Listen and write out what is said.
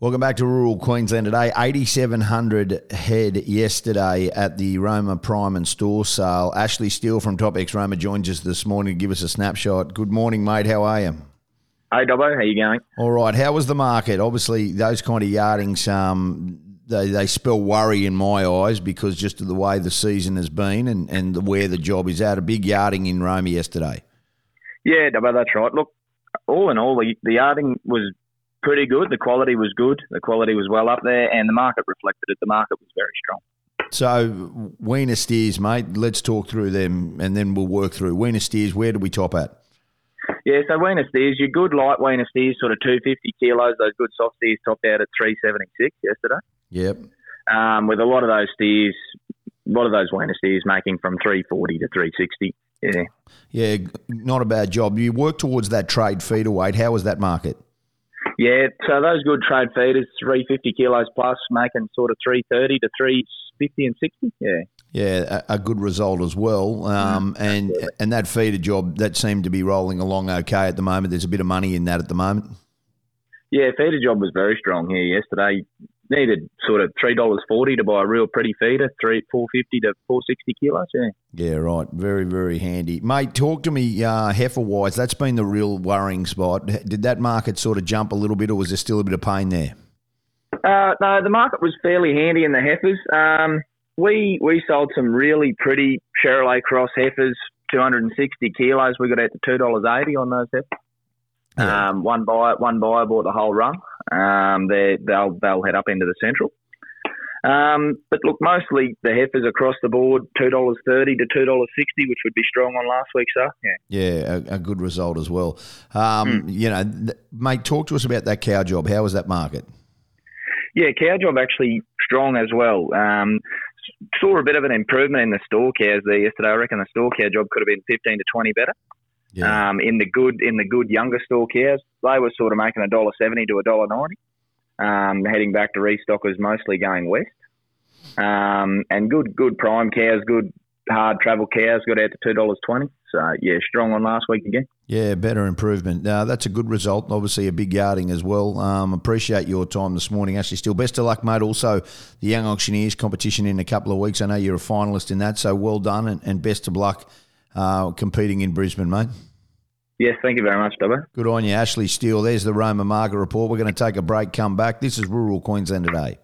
Welcome back to rural Queensland today. 8,700 head yesterday at the Roma Prime and Store sale. Ashley Steele from TopX Roma joins us this morning to give us a snapshot. Good morning, mate. How are you? Hey, Dobbo. How you going? All right. How was the market? Obviously, those kind of yardings, um, they, they spell worry in my eyes because just of the way the season has been and, and where the job is at. A big yarding in Roma yesterday. Yeah, Dobbo, that's right. Look, all in all, the, the yarding was pretty good. The quality was good. The quality was well up there, and the market reflected it. The market was very strong. So, weaner steers, mate, let's talk through them and then we'll work through. weaner steers, where do we top at? Yeah, so weaner steers, your good light weaner steers, sort of 250 kilos, those good soft steers topped out at 376 yesterday. Yep. Um, with a lot of those steers, a lot of those weaner steers making from 340 to 360. Yeah. Yeah, not a bad job. You work towards that trade feeder weight. How was that market? Yeah, so those good trade feeders, 350 kilos plus, making sort of 330 to 350 and 60. Yeah. Yeah, a, a good result as well. Um, Mm, and and that feeder job that seemed to be rolling along okay at the moment. There's a bit of money in that at the moment. Yeah, feeder job was very strong here yesterday. Needed sort of three dollars forty to buy a real pretty feeder, three four fifty to four sixty kilos. Yeah. Yeah, right. Very very handy, mate. Talk to me uh, heifer wise. That's been the real worrying spot. Did that market sort of jump a little bit, or was there still a bit of pain there? Uh, no, the market was fairly handy in the heifers. Um, we we sold some really pretty Charolais Cross heifers, two hundred and sixty kilos. We got out to two dollars eighty on those heifers. Yeah. Um, one buyer one buyer bought the whole run. Um, they they'll they'll head up into the central. Um, but look, mostly the heifers across the board, two dollars thirty to two dollars sixty, which would be strong on last week's sale. Yeah. Yeah, a, a good result as well. Um, Hmm. You know, th- mate, talk to us about that cow job. How was that market? Yeah, cow job actually strong as well. Um, saw a bit of an improvement in the store cows there yesterday. I reckon the store cow job could have been fifteen to twenty better. Yeah. Um, in the good in the good younger store cows, they were sort of making a dollar seventy to a dollar ninety. Um, heading back to restockers, mostly going west. Um, and good good prime cows, good hard travel cows got out to two dollars twenty. So yeah, strong on last week again. Yeah, better improvement. Uh, that's a good result. Obviously, a big yarding as well. Um, appreciate your time this morning, Ashley. Still, best of luck, mate. Also, the Young Auctioneers competition in a couple of weeks. I know you're a finalist in that, so well done and, and best of luck uh, competing in Brisbane, mate. Yes, thank you very much, Dobbo. Good on you, Ashley Steele. There's the Roma market report. We're going to take a break, come back. This is Rural Queensland today.